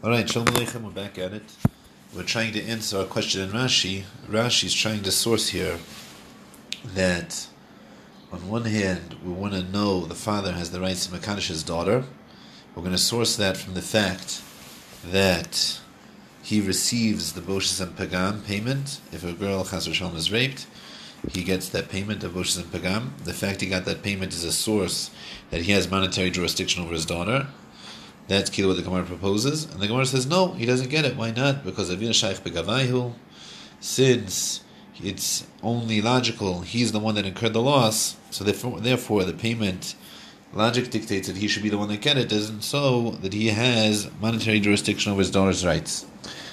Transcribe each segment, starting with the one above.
All right, Shalom Aleichem, we're back at it. We're trying to answer our question in Rashi. Rashi is trying to source here that, on one hand, we want to know the father has the rights to Makadish's daughter. We're going to source that from the fact that he receives the Boshes and Pagam payment. If a girl, Chas Shalom, is raped, he gets that payment of Boshes and Pagam. The fact he got that payment is a source that he has monetary jurisdiction over his daughter. That's kilo what the Gemara proposes, and the Gemara says no, he doesn't get it. Why not? Because Avina Shaykh Begavaihu, since it's only logical, he's the one that incurred the loss. So therefore, the payment logic dictates that he should be the one that get it. Doesn't so that he has monetary jurisdiction over his daughter's rights.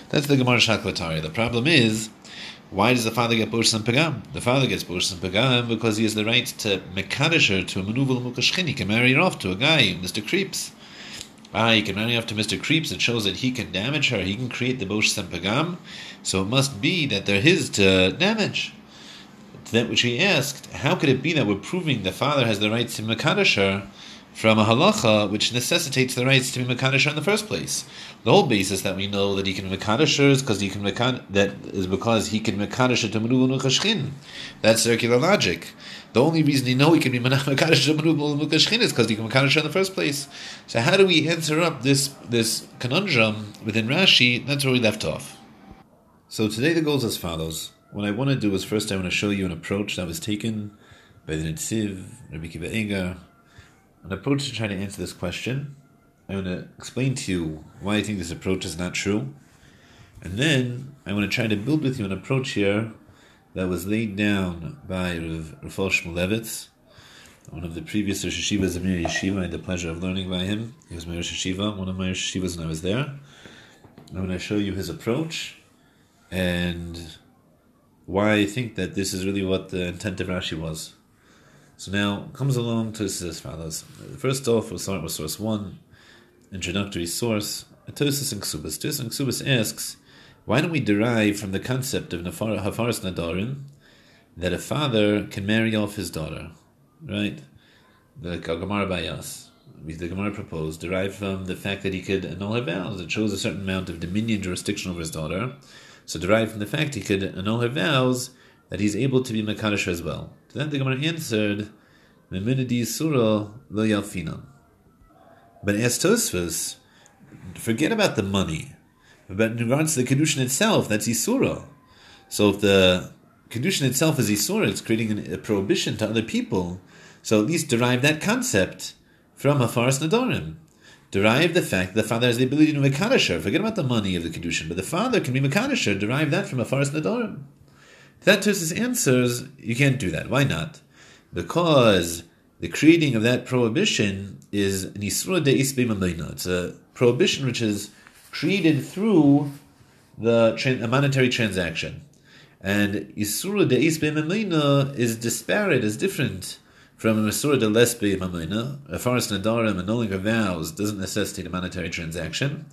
That's the Gemara Shaklatari. The problem is. Why does the father get Bosh Pagam? The father gets Bosh Pagam because he has the right to Mekadisher to a Manuval Mukashkin. He can marry her off to a guy, Mr. Creeps. Ah, he can marry off to Mr. Creeps. It shows that he can damage her. He can create the Bosh Sempagam. So it must be that they're his to damage. To that which he asked, how could it be that we're proving the father has the right to Makadish her from a halacha which necessitates the rights to be Makadish her in the first place? The whole basis that we know that he can Makadish her is because he can Makadish, that is because he can Makadish her to Nuchashchin. That's circular logic. The only reason you know he can be Mukashchin is because he can Makadish in the first place. So how do we answer up this this conundrum within Rashi? That's where we left off. So today the goal is as follows. What I want to do is first I want to show you an approach that was taken by the Netziv, Rabbi Kiva Eger, an approach to try to answer this question. I want to explain to you why I think this approach is not true. And then I want to try to build with you an approach here that was laid down by Rafal Shmulevitz, one of the previous Rosh Yeshivas of Mir Yeshiva. I had the pleasure of learning by him. He was my Rosh Yeshiva, one of my Rosh when I was there. I'm going to show you his approach and why I think that this is really what the intent of Rashi was. So now comes along to as follows. First off, we'll start with source one, introductory source. Tosis and Ksubas. Tosis and Ksubas asks, why don't we derive from the concept of Hafaras Nadarim that a father can marry off his daughter? Right? The Gemara Bayas, the Gemara proposed, derived from the fact that he could annul her vows. It shows a certain amount of dominion jurisdiction over his daughter. So derived from the fact he could annul her vows, that he's able to be Makadish as well. To that the Gemara answered, Meminidi Surah lo yalfina. But as Tosfos, forget about the money. But in regards to the Kedushin itself, that's Isura. So if the Kedushin itself is Isura, it's creating a prohibition to other people. So at least derive that concept from Hafaras Nadorim. Derive the fact that the father has the ability to Mekadisher. Forget about the money of the Kedushin, but the father can be Mekadisher. Derive that from Hafaras Nadorim. That Tosis answers, you can't do that. Why not? Because the creating of that prohibition is an Isra Isbe It's a prohibition which is created through the a monetary transaction. And Isura de Isbe is disparate, is different from Isura de Lesbe Mamina. A far as Nadarim, annulling of vows doesn't necessitate a monetary transaction.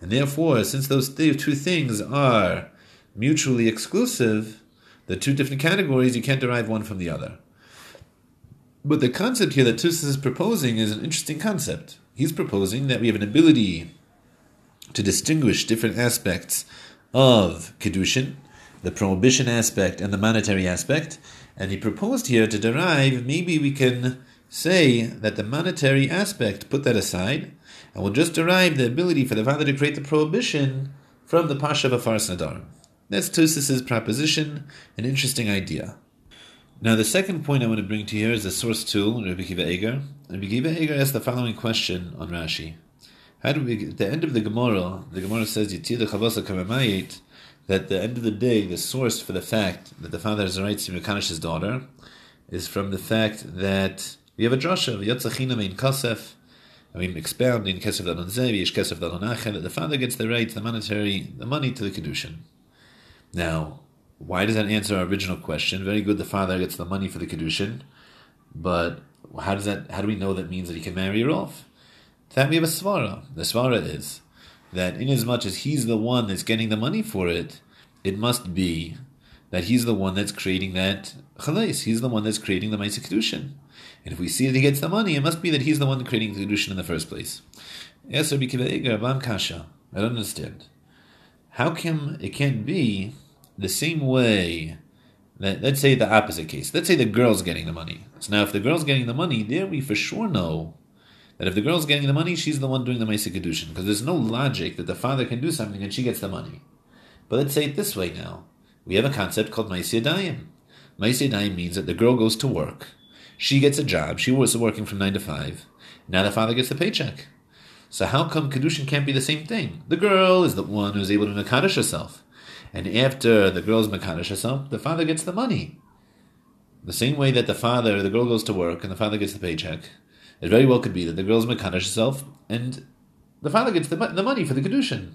And therefore, since those two things are mutually exclusive, the two different categories, you can't derive one from the other. But the concept here that Tussis is proposing is an interesting concept. He's proposing that we have an ability to distinguish different aspects of Kedushin, the prohibition aspect and the monetary aspect, and he proposed here to derive, maybe we can say that the monetary aspect, put that aside, and we'll just derive the ability for the father to create the prohibition from the Pasha of Afaras Nadar. That's Tosis's proposition, an interesting idea. Now, the second point I want to bring to you here is the source tool, Rabbi Kiva Eger. Rabbi Kiva Eger asked the following question on Rashi. How do we, at the end of the Gemara, the Gemara says, Yitzida Chavasa Kamamayit, that at the end of the day, the source for the fact that the father has the right to Mekanish his daughter is from the fact that we have a drasha, of Yatzachina Mein Kasef, I mean, expound in Kesef Dalon Zevi, Ish Kesef Dalon that the father gets the right, the monetary, the money to the Kedushin. Now, why does that answer our original question? Very good, the father gets the money for the Kedushin, but how does that, how do we know that means that he can marry her off? That we have a svara. The svara is that inasmuch as he's the one that's getting the money for it, it must be that he's the one that's creating that chalais. He's the one that's creating the Maisa Kedushin. And if we see that he gets the money, it must be that he's the one creating the Kedushin in the first place. Yes, Rabbi Kiva Eger, Abam Kasha. I don't understand. How come it can't be the same way that, let's say the opposite case. Let's say the girl's getting the money. So now if the girl's getting the money, there we for sure know that if the girl's getting the money, she's the one doing the Maisa Kedushin. Because there's no logic that the father can do something and she gets the money. But let's say it this way now. We have a concept called Maisa Dayim. Maisa Dayim means that the girl goes to work. She gets a job. She was working from 9 to 5. Now the father gets the paycheck. So how come Kedushin can't be the same thing? The girl is the one who's able to Makadish herself. And after the girl's Makadish herself, the father gets the money. The same way that the father, the girl goes to work and the father gets the paycheck, it very well could be that the girl's Makadish herself and the father gets the, the money for the Kedushin.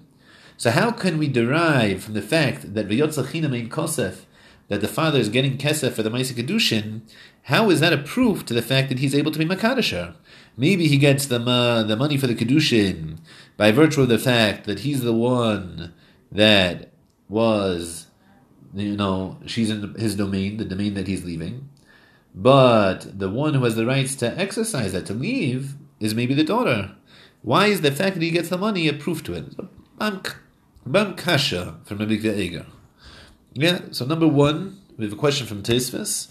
So how can we derive from the fact that V'yotzachina mein kosef, that the father is getting kesef for the Maisa Kedushin, how is that a proof to the fact that he's able to be Makadisher? Maybe he gets the, the money for the Kedushin by virtue of the fact that he's the one that was, you know, she's in his domain, the domain that he's leaving. But the one who has the rights to exercise that, to leave, is maybe the daughter. Why is the fact that he gets the money a proof to it? Bam Kasha from Rabbi Eger. Yeah, so number one, we have a question from Tesvis.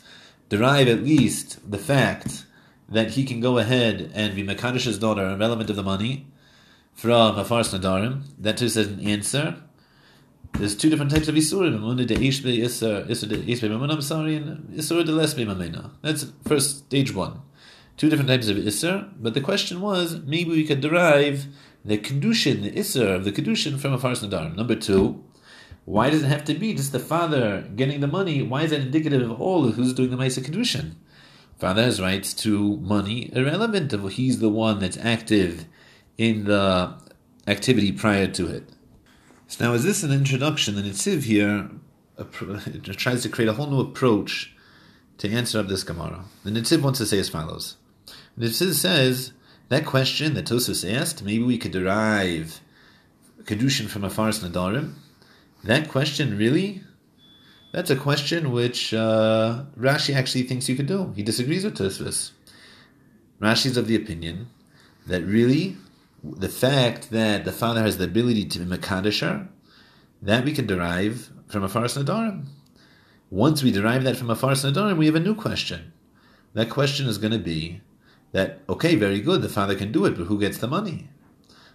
Derive at least the fact that he can go ahead and be Makadish's daughter, irrelevant of the money, from Hafars Nadarim. That too says an answer. There's two different types of Isurim. Mamuna de Ishbe Isur, Isur de Ishbe Mamuna, I'm sorry, and Isur de Lesbe Mamena. That's first stage one. Two different types of Isur, but the question was, maybe we could derive the Kedushin, the Isur of the Kedushin from a Fars Nadarim. Number two, why does it have to be just the father getting the money? Why is that indicative of all who's doing the Maisa Kedushin? Father has rights to money irrelevant of he's the one that's active in the activity prior to it. So now, is this an introduction? The Nitziv here tries to create a whole new approach to answer up this Gemara. The Nitziv wants to say as follows. The Nitziv says that question that Tosus asked, maybe we could derive Kedushin from a Fars Nadarim. That question really, that's a question which uh, Rashi actually thinks you could do. He disagrees with Tosfos. Rashi's of the opinion that really the fact that the father has the ability to be Makadisher, that we can derive from a Fars Nadarim. Once we derive that from a Fars Nadarim, we have a new question. That question is going to be that, okay, very good, the father can do it, but who gets the money?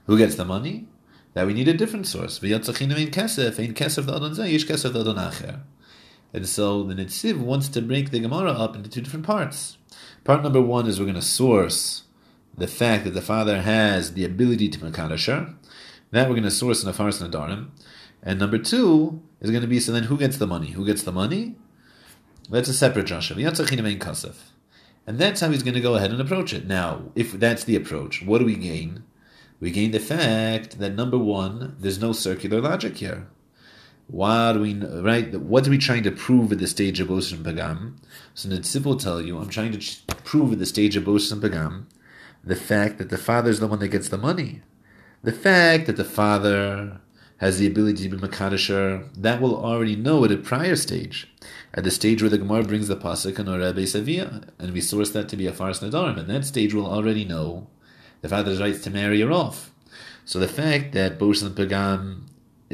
Who gets the money? That we need a different source. And so the Nitziv wants to break the Gemara up into two different parts. Part number one is we're going to source the fact that the father has the ability to Makadasher. That we're going to source in a Fars darim. And number two is going to be so then who gets the money? Who gets the money? That's a separate Joshua. And that's how he's going to go ahead and approach it. Now, if that's the approach, what do we gain? We gain the fact that number one, there's no circular logic here. Why do we right? What are we trying to prove at the stage of Osir and Pagam? So Nitziv will tell you, I'm trying to prove at the stage of Osir and Pagam the fact that the father is the one that gets the money. The fact that the father has the ability to be Makadisher, that will already know at a prior stage. At the stage where the Gemara brings the Pasuk and Rebbe Sevilla, and we source that to be a Fars Nadarim, at that stage we'll already know the father's rights to marry her off. So the fact that Bosh and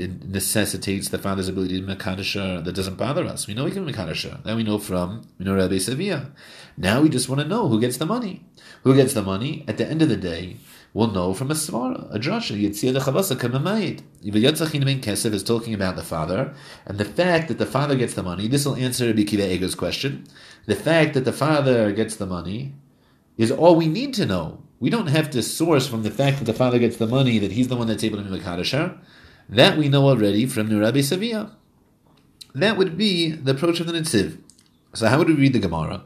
Pagam necessitates the father's ability to Makadisher, that doesn't bother us. We know we can Makadisher. That we know from we know Rebbe Sevilla. Now we just want to know who gets the money. Who gets the money? At the end of the day, we'll know from a svara, a drasha. Yitzia the chavasa kamamayit. Yivayatzachin ben kesef is talking about the father, and the fact that the father gets the money. This will answer Rabbi Kiva Eger's question. The fact that the father gets the money is all we need to know. We don't have to source from the fact that the father gets the money that he's the one that's able to be Makadashar. That we know already from Nurabi Sevilla. That would be the approach of the Nitziv. So how would we read the Gemara?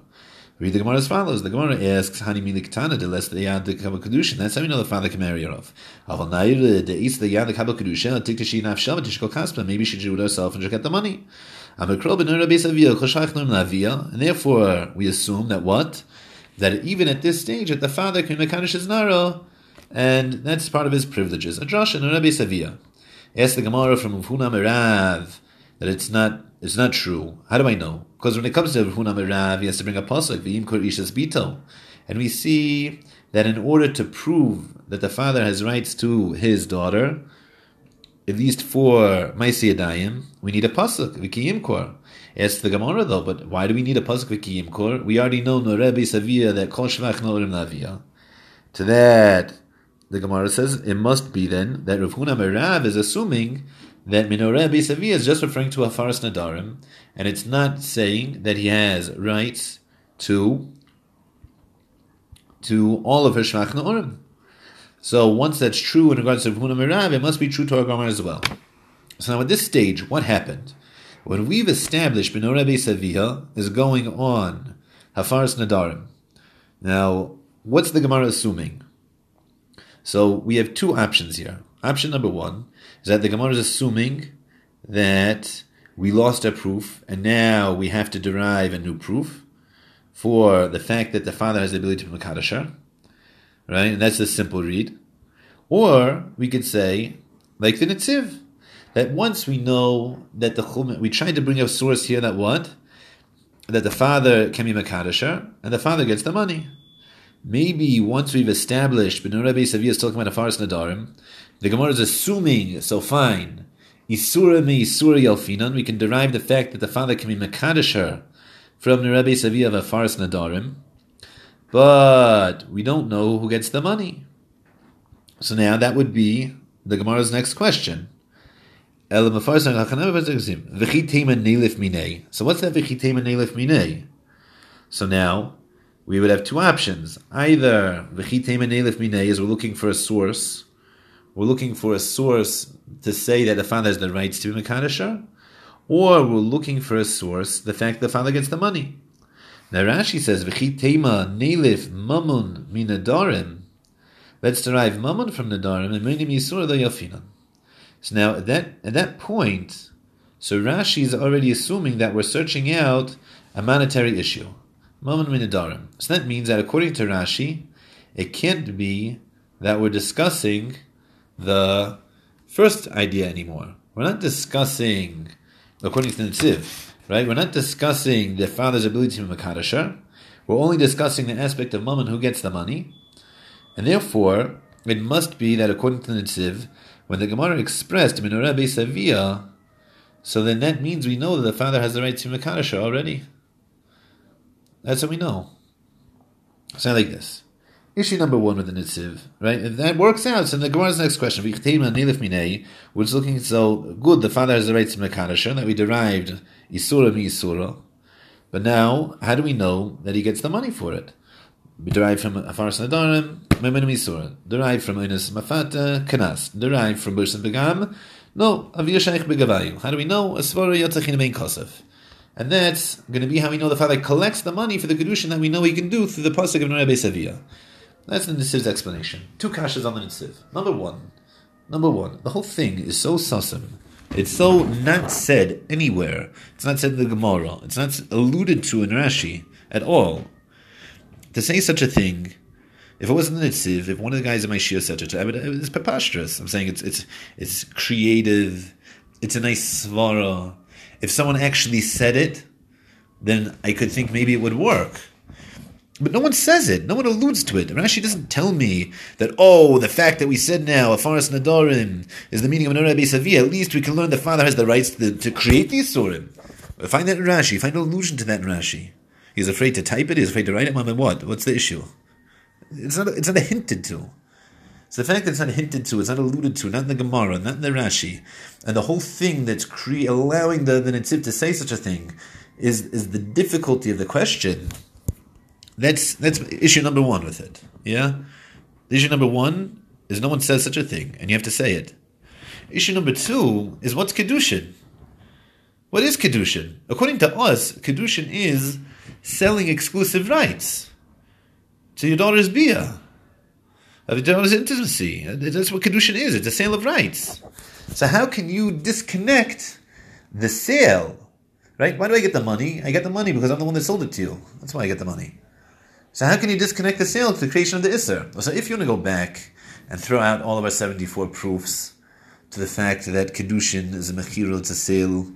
Read the Gemara as follows. The Gemara asks, "Hani miliktana de les the yad the kabel kedushin." That's how we know the father can marry her off. Aval nair de is the yad the kabel kedushin. Tik to she nafsham tishkol kaspa. Maybe she it herself and just get the money. Amikrol ben Rabbi Savia nur navia, and therefore we assume that what that even at this stage, that the father can mekanish his naro, and that's part of his privileges. A Josh and Rabbi Savia. Ask the Gemara from Ufuna Merav that it's not it's not true. How do I know? Because when it comes to Huna Merav, he has to bring a pasuk v'im kor ishas bito, and we see that in order to prove that the father has rights to his daughter, at least for Maisi Adayim, we need a pasuk, Viki Yimkor. It's the Gemara though, but why do we need a pasuk Viki Yimkor? We already know no Rebbe Savia that Kol Shvach Navia. To that, the Gemara says it must be then that Rav Huna Merav is assuming that Minoreh Bisavi is just referring to Hafaras Nadarim, and it's not saying that he has rights to to all of her Shvach Na'orim. So once that's true in regards to Rav Huna Merav, it must be true to our Gemara as well. So now at this stage, what happened? When we've established Minoreh Bisaviha is going on Hafaras Nadarim. Now, what's the Gemara assuming? So we have two options here. Option number one is that the Gemara is assuming that we lost our proof and now we have to derive a new proof for the fact that the father has the ability to be Makadashar. Right? And that's the simple read. Or we could say, like the Netziv, that once we know that the Chum, we tried to bring a source here that what? That the father can be Makadashar and the father gets the money maybe once we've established Ben Rabbi Savi is talking about a Faras Nadarim, the Gemara is assuming, so fine, Isura me Isura Yalfinan, we can derive the fact that the father can be Makadasher from the Rabbi Savi of a Faras Nadarim, but we don't know who gets the money. So now that would be the Gemara's next question. So what's that? So now we would have two options. Either is we're looking for a source. We're looking for a source to say that the father has the rights to be Makadashar, or we're looking for a source, the fact the father gets the money. Now Rashi says, V'chitema nelif mamun minadarim. Let's derive mamun from nadarim and minim yisur yafinan. So now at that at that point, so Rashi is already assuming that we're searching out a monetary issue. So that means that according to Rashi, it can't be that we're discussing the first idea anymore. We're not discussing, according to the Tziv, right? We're not discussing the father's ability to be Makadashar. We're only discussing the aspect of Mammon who gets the money. And therefore, it must be that according to the Tziv, when the Gemara expressed Minorah Savia, so then that means we know that the father has the right to Makadashar already. That's what we know. Not like this. Issue number one with the Nitziv, right? If that works out, so the Gemara's next question, which is looking so good, the father has the right to Mekadasha, that we derived Isura mi Isura. But now, how do we know that he gets the money for it? We derive from Afaras Nadarim, Memenim Isura. Derived from Inus Mafata, Kanas. Derived from Bursan Begam. No, Aviyah Shaykh Begavayu. How do we know? Asvara Yatzachim Bein Kosef. And that's going to be how we know the father collects the money for the kedushin that we know he can do through the pasuk of Rebbe Savia. That's the Nisiv's explanation. Two kashas on the Nisiv. Number one, number one, the whole thing is so sasim. It's so not said anywhere. It's not said in the Gemara. It's not alluded to in Rashi at all. To say such a thing, if it wasn't the Nitziv, if one of the guys in my Shia said it, it's preposterous. I'm saying it's it's it's creative. It's a nice svara if someone actually said it, then I could think maybe it would work. But no one says it. No one alludes to it. Rashi doesn't tell me that, oh, the fact that we said now, Afaras Nadarim is the meaning of Narabi Savi, at least we can learn the father has the rights to, to create these Surim. Find that in Rashi. Find no allusion to that in Rashi. He's afraid to type it, he's afraid to write it. Mom, what? What's the issue? It's not, it's not hinted to. So the fact that it's not hinted to, it's not alluded to, not in the Gemara, not in the Rashi, and the whole thing that's cre- allowing the, the Netziv to say such a thing is, is the difficulty of the question. That's that's issue number one with it. Yeah? Issue number one is no one says such a thing, and you have to say it. Issue number two is what's Kedushin? What is Kedushin? According to us, Kedushin is selling exclusive rights to your daughter's Bia. Of is intimacy. That's what Kedushin is. It's a sale of rights. So how can you disconnect the sale? Right? Why do I get the money? I get the money because I'm the one that sold it to you. That's why I get the money. So how can you disconnect the sale to the creation of the Isser? So if you want to go back and throw out all of our 74 proofs to the fact that Kedushin is a Mechirul, it's a sale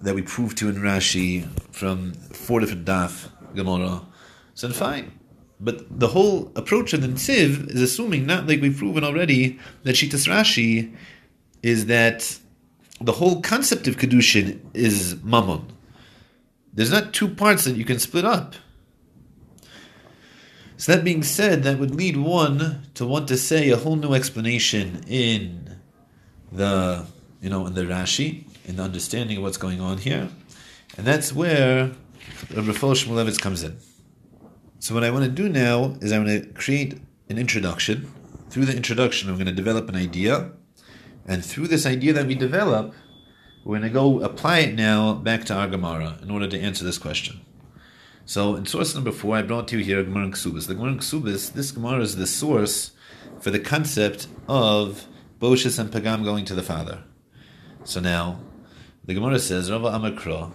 that we proved to in Rashi from four different daf Gemara, so then fine. But the whole approach of the Tziv is assuming, not like we've proven already, that Shitas Rashi is that the whole concept of kedushin is mammon. There's not two parts that you can split up. So that being said, that would lead one to want to say a whole new explanation in the you know in the Rashi, in the understanding of what's going on here, and that's where Rabbi Shmulevitz comes in. So what I want to do now is I'm going to create an introduction. Through the introduction, I'm going to develop an idea, and through this idea that we develop, we're going to go apply it now back to our Gemara in order to answer this question. So in source number four, I brought to you here Gemara Ksubis. The Gemara Ksubis, this Gemara is the source for the concept of Boshis and Pagam going to the father. So now, the Gemara says, Rava Amakra,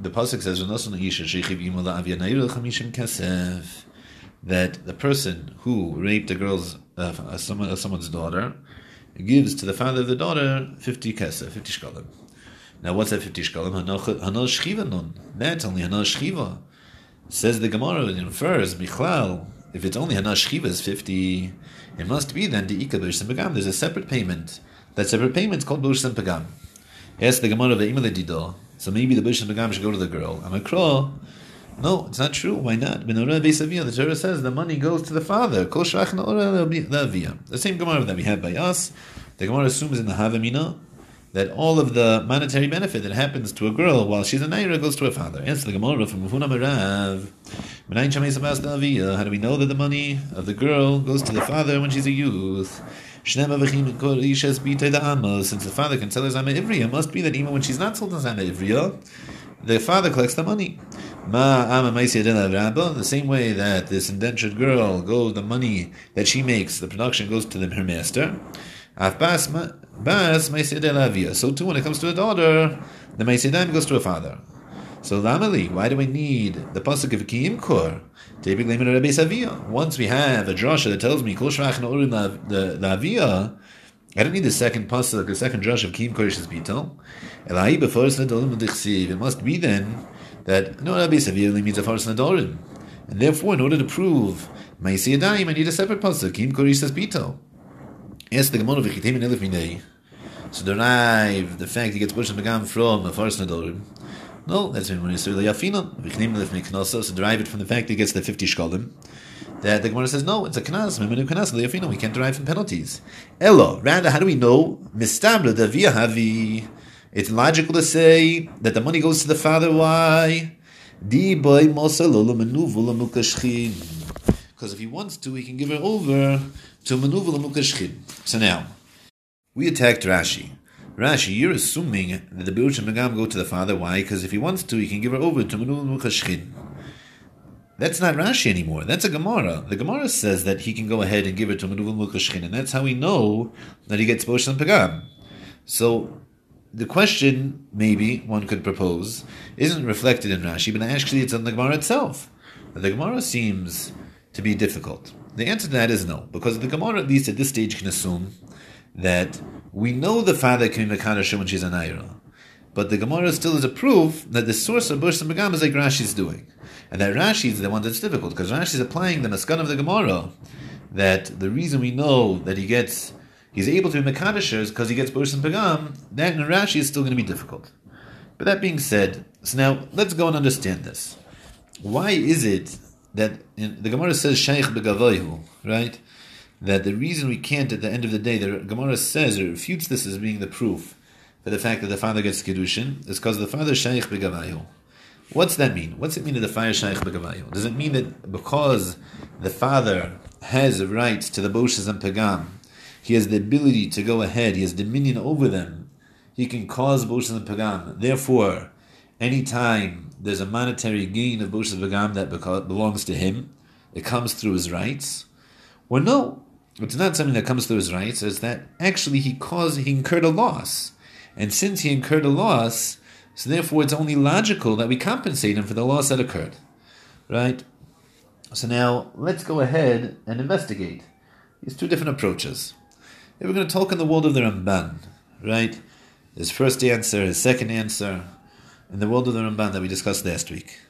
the pasuk says, that the person who raped a girl's uh, someone, someone's daughter gives to the father of the daughter fifty kesef, fifty shkalim. Now, what's that 50 shkalim? Hanal shchiva nun. That's only hanal shchiva. Says the Gemara, it infers, Michlal, if it's only hanal shchiva is 50, it must be then the Ika Pagam. There's a separate payment. That separate payment is called B'Shim Pagam. Yes, the Gemara of the Dido. So maybe the B'Shim Pagam should go to the girl. I'm a crow. No, it's not true. Why not? The Torah says the money goes to the father. The same Gemara that we have by us. The Gemara assumes in the Havamina that all of the monetary benefit that happens to a girl while she's a naira goes to her father. Answer the Gemara from Mufuna Merav. How do we know that the money of the girl goes to the father when she's a youth? Since the father can sell his Zama Ivriya, it must be that even when she's not told Zama Ivriya, the father collects the money. The same way that this indentured girl goes, the money that she makes, the production goes to her master. So too, when it comes to a daughter, the Maisidam goes to a father. So Lamali, why do we need the pasuk of Kiyim Kor? Once we have a drasha that tells me Kol Shvach Lavia, I don't need the second pasuk, the second drasha of Kiyim Koresh Bitel. It must be then that no Rabbi only means a Foris Nadorim. And therefore, in order to prove Maisi I need a separate pasuk, Kiyim Koresh Bitel. Yes, the Gemara v'chitim in elif minei. So derive the fact he gets bush and begam from a forest nadorim. No, that's when really yafina. V'chitim elif miknosa. So derive it from the fact that he gets the fifty shkolim. That the Gemara says no, it's a knas. Mimenu knas. We can't derive from penalties. Elo, rather, how do we know mistabla havi? It's logical to say that the money goes to the father. Why? Because if he wants to, he can give her over to manuva l'mukashchid. So now, we attacked Rashi. Rashi, you're assuming that the Birush and Megam go to the father. Why? Because if he wants to, he can give her over to manuva l'mukashchid. That's not Rashi anymore. That's a Gemara. The Gemara says that he can go ahead and give it to Manuva Mukashchin, and that's how we know that he gets Bosh and Pagam. So the question, maybe one could propose, isn't reflected in Rashi, but actually it's in the Gemara itself. The Gemara seems to be difficult. The answer to that is no, because the Gemara, at least at this stage, can assume that we know the father can be Mekadosh when she's a Naira. But the Gemara still is a proof that the source of and Begam is like Rashi is doing. And that Rashi is the one that's difficult, because Rashi is applying the Maskan of the Gemara, that the reason we know that he gets, he's able to be Mekadosh is because he gets and Begam, that in Rashi is still going to be difficult. But that being said, so now let's go and understand this. Why is it that in, the Gemara says Shaykh begavoihu, right? That the reason we can't at the end of the day, the Gemara says or refutes this as being the proof for the fact that the father gets kedushin is because the father Shaykh begavoihu. What's that mean? What's it mean that the father Shaykh begavoihu? Does it mean that because the father has a right to the boshes and pagam, he has the ability to go ahead, he has dominion over them, he can cause boshes and pagam. Therefore, anytime there's a monetary gain of Boshes and Vagam that belongs to him, it comes through his rights. Well, no, it's not something that comes through his rights, it's that actually he caused, he incurred a loss. And since he incurred a loss, so therefore it's only logical that we compensate him for the loss that occurred. Right? So now let's go ahead and investigate these two different approaches. If we're going to talk in the world of the Ramban, right? His first answer, his second answer, in the world of the Ramban that we discussed last week.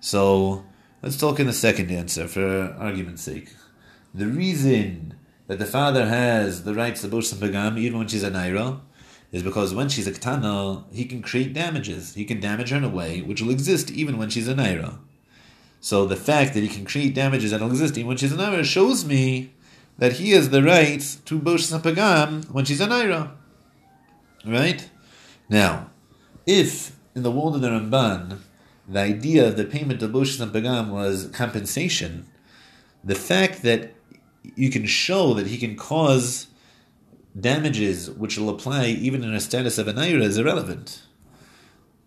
So let's talk in the second answer for argument's sake. The reason that the father has the rights to Bosh Pagam even when she's a Naira is because when she's a Ketana, he can create damages. He can damage her in a way which will exist even when she's a Naira. So the fact that he can create damages that will exist even when she's a Naira shows me that he has the right to Bosh Pagam when she's a Naira. Right? Now, if in the world of the Ramban, the idea of the payment of Bosh Pagam was compensation, the fact that you can show that he can cause damages which will apply even in a status of an Naira is irrelevant.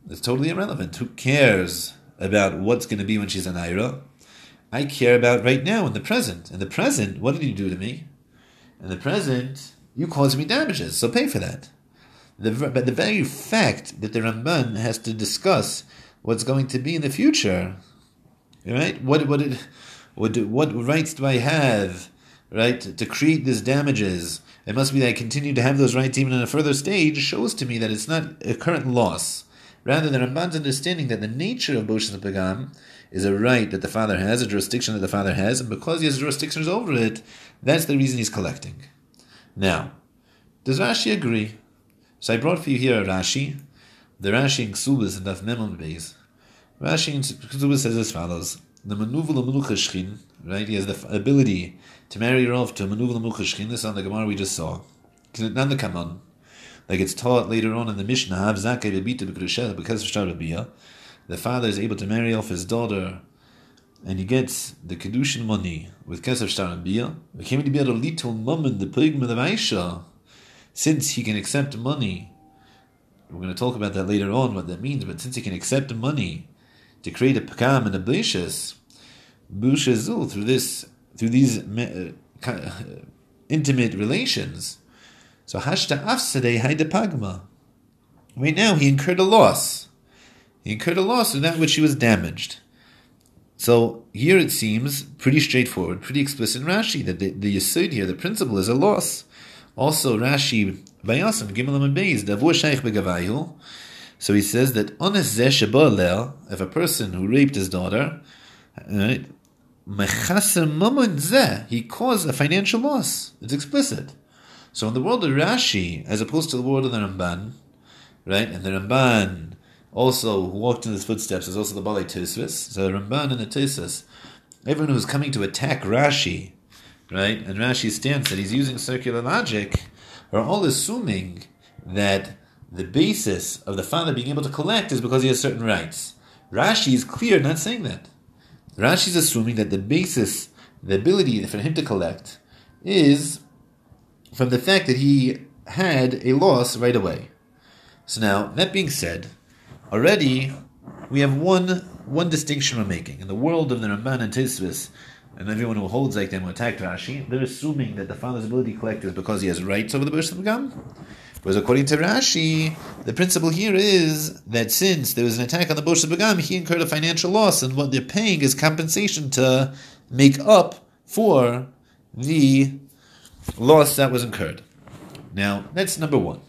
It's totally irrelevant. Who cares about what's going to be when she's an Naira? I care about right now in the present. In the present, what did you do to me? In the present, you caused me damages, so pay for that. The, but the very fact that the Ramban has to discuss what's going to be in the future, right? What what it, what what rights do I have right, to create these damages, it must be that I continue to have those rights even in a further stage, shows to me that it's not a current loss. Rather, the Ramban's understanding that the nature of Boshes Pagam is a right that the father has, a jurisdiction that the father has, and because he has jurisdictions over it, that's the reason he's collecting. Now, does Rashi agree? So I brought for you here a Rashi, the Rashi in Ksubas and Daf Memon Beis. Rashi in Ksubas says as follows: The manuvel Shchin, right? He has the ability to marry Rav to manuvel Muchashkin. This on the Gemara we just saw. Like it's taught later on in the Mishnah, because of Shtarabiyah. The father is able to marry off his daughter, and he gets the kedushin money with Kesef Shtarabiyah. We came to be able to a moment the pigment of Aisha, since he can accept money. We're going to talk about that later on, what that means. But since he can accept money to create a pekam and a blishus, bushazul through this through these uh, uh, intimate relations. So hashta afsadei pagma. Right now he incurred a loss. He incurred a loss of that which he was damaged. So here it seems pretty straightforward, pretty explicit in Rashi that the, the here, the principle is a loss. Also Rashi Vayasim Gimel and Beis Shaykh Begavayu. So he says that ones if a person who raped his daughter, right, he caused a financial loss. It's explicit. So in the world of Rashi, as opposed to the world of the Ramban, right, and the Ramban also walked in his footsteps is also the Balei Tisvis. So the Ramban and the Tisvis, everyone who's coming to attack Rashi, right, and Rashi's stance that he's using circular logic, are all assuming that the basis of the father being able to collect is because he has certain rights. Rashi is clear not saying that. Rashi is assuming that the basis, the ability for him to collect, is from the fact that he had a loss right away. So now, that being said, already we have one one distinction we're making. In the world of the Ramban and Tisvis, and everyone who holds like them who attacked Rashi, they're assuming that the father's ability to collect is because he has rights over the of Gam. Whereas according to Rashi, the principle here is that since there was an attack on the Bosh Begam, he incurred a financial loss, and what they're paying is compensation to make up for the loss that was incurred. Now, that's number one.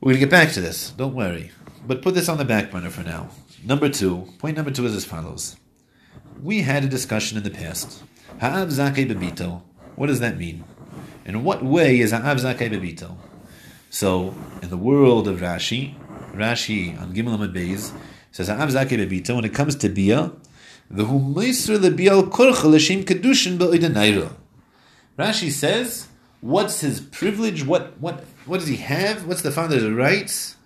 We're going to get back to this, don't worry. But put this on the back burner for now. Number two, point number two is as follows. We had a discussion in the past. Ha'av zakei bebito. What does that mean? In what way is ha'av zakei bebito? So, in the world of Rashi, Rashi on Gimel Amad Beis says, "Ha'av zakei bebita." When it comes to bia, the humeisr lebial korcha l'shem kedushin be'oidanayra. Rashi says, "What's his privilege? What what what does he have? What's the father's rights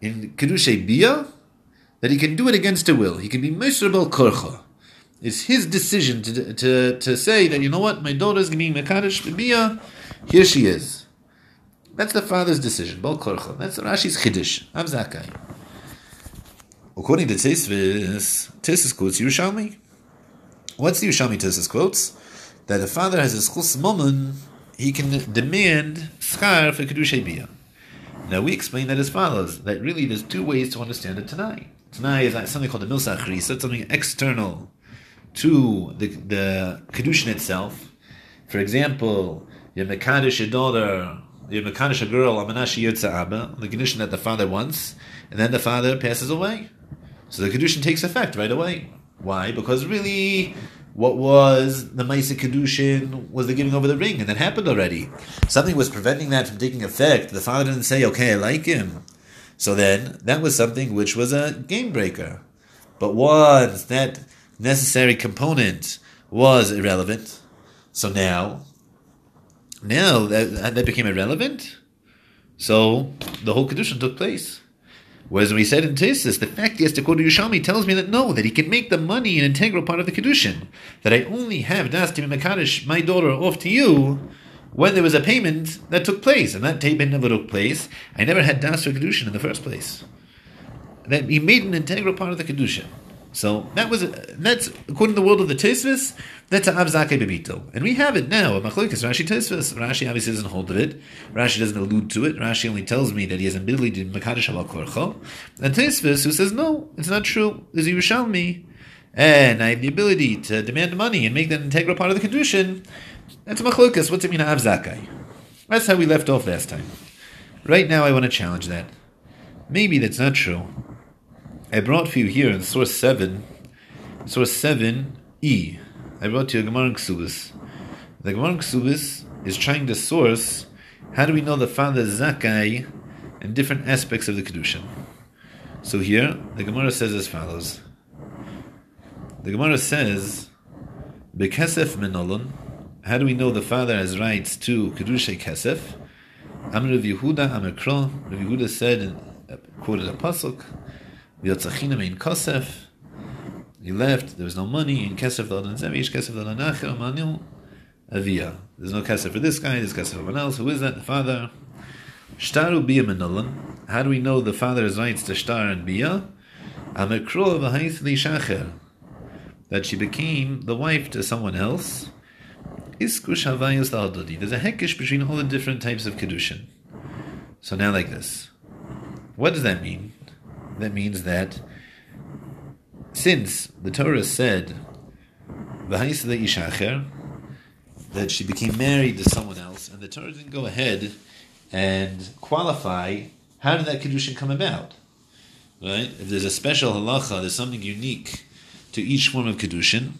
in kedushay bia that he can do it against a will? He can be miserable korcha." It's his decision to, to, to say that, you know what, my daughter is being Mekadosh Bia, here she is. That's the father's decision. Bal korcha. That's Rashi's chiddush. Avzakai. According to Tisvis, Tisvis quotes Yerushalmi. What's the Yerushalmi Tisvis quotes? That a father has a schus moment, he can demand schar for kedusha bia. Now we explain that as follows: that really there's two ways to understand it tonight. Tonight is something called the milsachri, so it's something external to the the kedushin itself. For example, your mekadosh your daughter you mekanish a girl amanashi yotza abba, the condition that the father wants, and then the father passes away. So the condition takes effect right away. Why? Because really, What was the Maisa Kedushin was the giving over the ring, and that happened already. Something was preventing that from taking effect. The father didn't say, okay, I like him. So then, that was something which was a game breaker. But once that necessary component was irrelevant, so now, now that, that became irrelevant, so the whole Kedushin took place. Whereas we said in Tesis, the fact he has to go to Yerushalmi tells me that no, that he can make the money an integral part of the Kedushin. That I only have Das to Mekadosh, my daughter, off to you, when there was a payment that took place. And that payment never took place. I never had Das for Kedushin in the first place. That he made an integral part of the Kedushin. So that was that's according to the world of the Tosfos, that's a Avzake Bebito. And we have it now, a Machlokes, Rashi Tosfos. Rashi obviously doesn't hold it. Rashi doesn't allude to it. Rashi only tells me that he has admittedly did Makadosh Al Korcho. And Tosfos, who says, no, it's not true, is Yerushalmi. And I have the ability to demand money and make that an integral part of the Kedushin. That's a Machlokes. What's it mean, Avzakai? That's how we left off last time. Right now, I want to challenge that. Maybe that's not true. I brought for you here in source 7, source 7e. I brought you a Gemara in Ksubis. The Gemara in Ksubis is trying to source how do we know the father Zakai and different aspects of the Kedushin. So here, the Gemara says as follows. The Gemara says, Bekesef Menolon, how do we know the father has rights to Kedushay Kesef? Amr Rav Yehuda, Amr Kro, Yehuda said, and quoted a pasuk. He left. There was no money in Kesef. There's no Kesef for this guy. There's Kesef for someone else. Who is that? The father. How do we know the father's rights to Shtar and Bia? That she became the wife to someone else. There's a heckish between all the different types of Kedushin. So now like this. What does that mean? That means that since the Torah said that she became married to someone else, and the Torah didn't go ahead and qualify how did that kedushin come about, right? If there's a special halacha, there's something unique to each form of kedushin.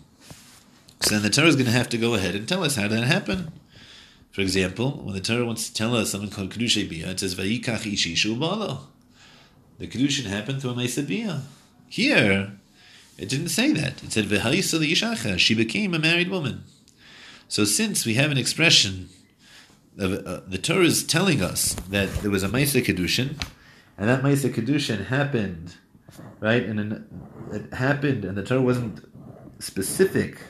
So then the Torah is going to have to go ahead and tell us how that happened. For example, when the Torah wants to tell us something called kedushay bia, it says vayikach ishishu balo. The kedushin happened through a meisabiyah. Here, it didn't say that. It said v'ha'isa ishacha. She became a married woman. So since we have an expression, of, uh, the Torah is telling us that there was a Maisa Kedushin, and that Maisa Kedushin happened, right? And it happened, and the Torah wasn't specific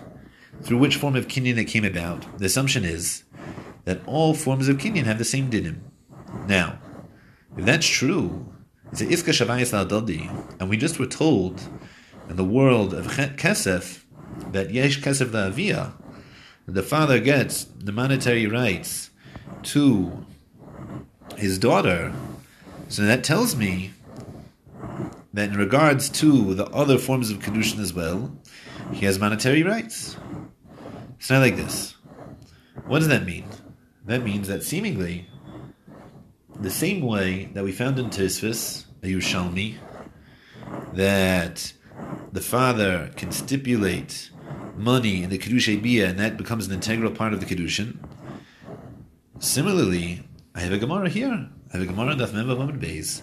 through which form of kinyan it came about. The assumption is that all forms of kinyan have the same dinim. Now, if that's true, it's and we just were told in the world of kesef that yesh kesef la'aviyah, the father gets the monetary rights to his daughter. So that tells me that in regards to the other forms of kedushin as well, he has monetary rights. It's not like this. What does that mean? That means that seemingly the same way that we found in Tosfos, Yerushalmi, that the father can stipulate money in the Kedushay Bia and that becomes an integral part of the Kedushin. Similarly, I have a Gemara here. I have a Gemara Daf Memba Vaman Beis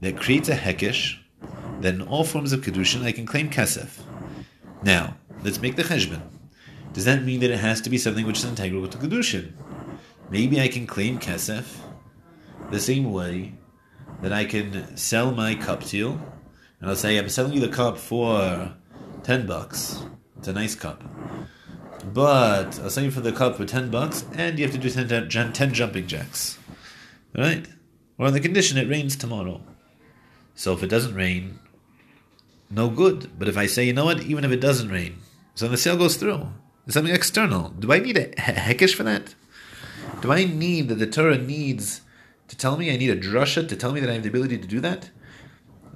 that creates a Hekesh that in all forms of Kedushin I can claim Kesef. Now, let's make the Cheshbon. Does that mean that it has to be something which is integral to the Kedushin? Maybe I can claim Kesef the same way that I can sell my cup to you, and I'll say, I'm selling you the cup for 10 bucks. It's a nice cup. But I'll sell you for the cup for 10 bucks, and you have to do 10, 10 jumping jacks. Right? Or on the condition it rains tomorrow. So if it doesn't rain, no good. But if I say, you know what, even if it doesn't rain, so the sale goes through. It's something external. Do I need a hekesh for that? Do I need that the Torah needs to tell me I need a drasha to tell me that I have the ability to do that?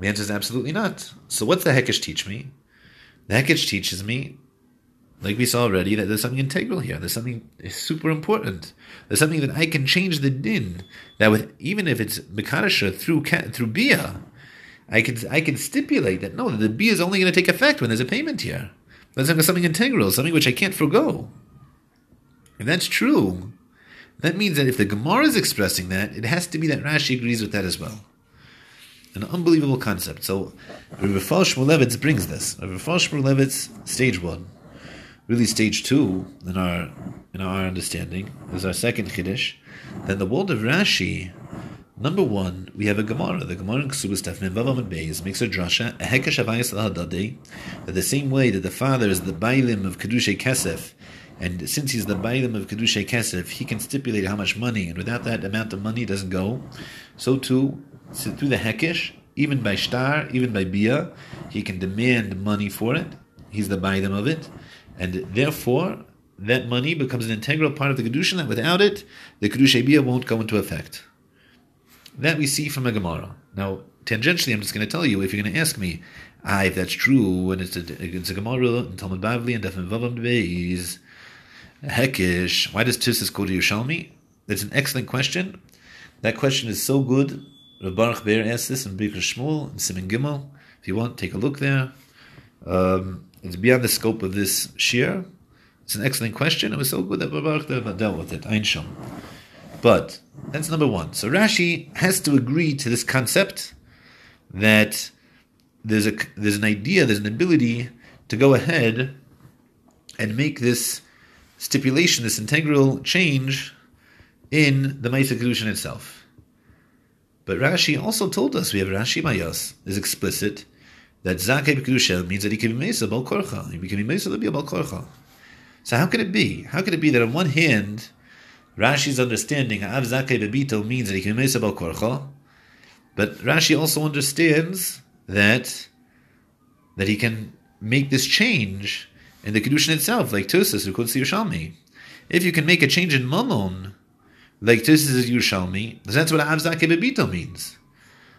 The answer is absolutely not. So what's the Hekesh teach me? The Hekesh teaches me, like we saw already, that there's something integral here. There's something super important. There's something that I can change the din. That with even if it's Mekadasha through through Bia, I can I can stipulate that no, the Bia is only going to take effect when there's a payment here. That's something integral, something which I can't forego. If that's true, that means that if the Gemara is expressing that, it has to be that Rashi agrees with that as well. An unbelievable concept. So, Rabbi Shmulevitz brings this. Rabbi Shmulevitz, stage one, really stage two in our in our understanding is our second chiddush. Then the world of Rashi. Number one, we have a Gemara. The Gemara in Ksubas Tefnim Vavam Beis makes a drasha, a hekesh avayis that the same way that the father is the bailim of Kedushay Kesef, and since he's the bailim of Kedushay Kesef, he can stipulate how much money, and without that amount of money, doesn't go. So too, through the hekesh, even by star, even by bia, he can demand money for it. He's the bailim of it, and therefore that money becomes an integral part of the kedusha. That without it, the kedusha bia won't go into effect. That we see from a Gemara. Now, tangentially, I'm just going to tell you. If you're going to ask me, ah, if that's true, and it's a, it's a Gemara in Talmud Bavli and Defin Vavam Beis, Hekish, why does Tussis go to Yerushalmi? That's an excellent question. That question is so good. Baruch Ber asked this in Birkas Shmuel in Simon Gimel. If you want, take a look there. Um, it's beyond the scope of this shir. It's an excellent question. It was so good that Baruch dealt with it. Ein But that's number one. So Rashi has to agree to this concept that there's a there's an idea, there's an ability to go ahead and make this stipulation, this integral change in the Maisa Kedushin itself. But Rashi also told us, we have Rashi Mayas, is explicit, that Zakei Kedusha means that he can be Mesa Bal Korcha. He can be Mesa Bal Korcha. So how could it be? How could it be that on one hand, Rashi's understanding Av Zakei Bebito means that he can be Mesa Bal Korcha, but Rashi also understands that that he can make this change in the Kedushin itself, like Tosas who quotes the Yerushalmi. If you can make a change in Mammon, like Tosas is Yerushalmi, that's what Av Zakei Bebito means.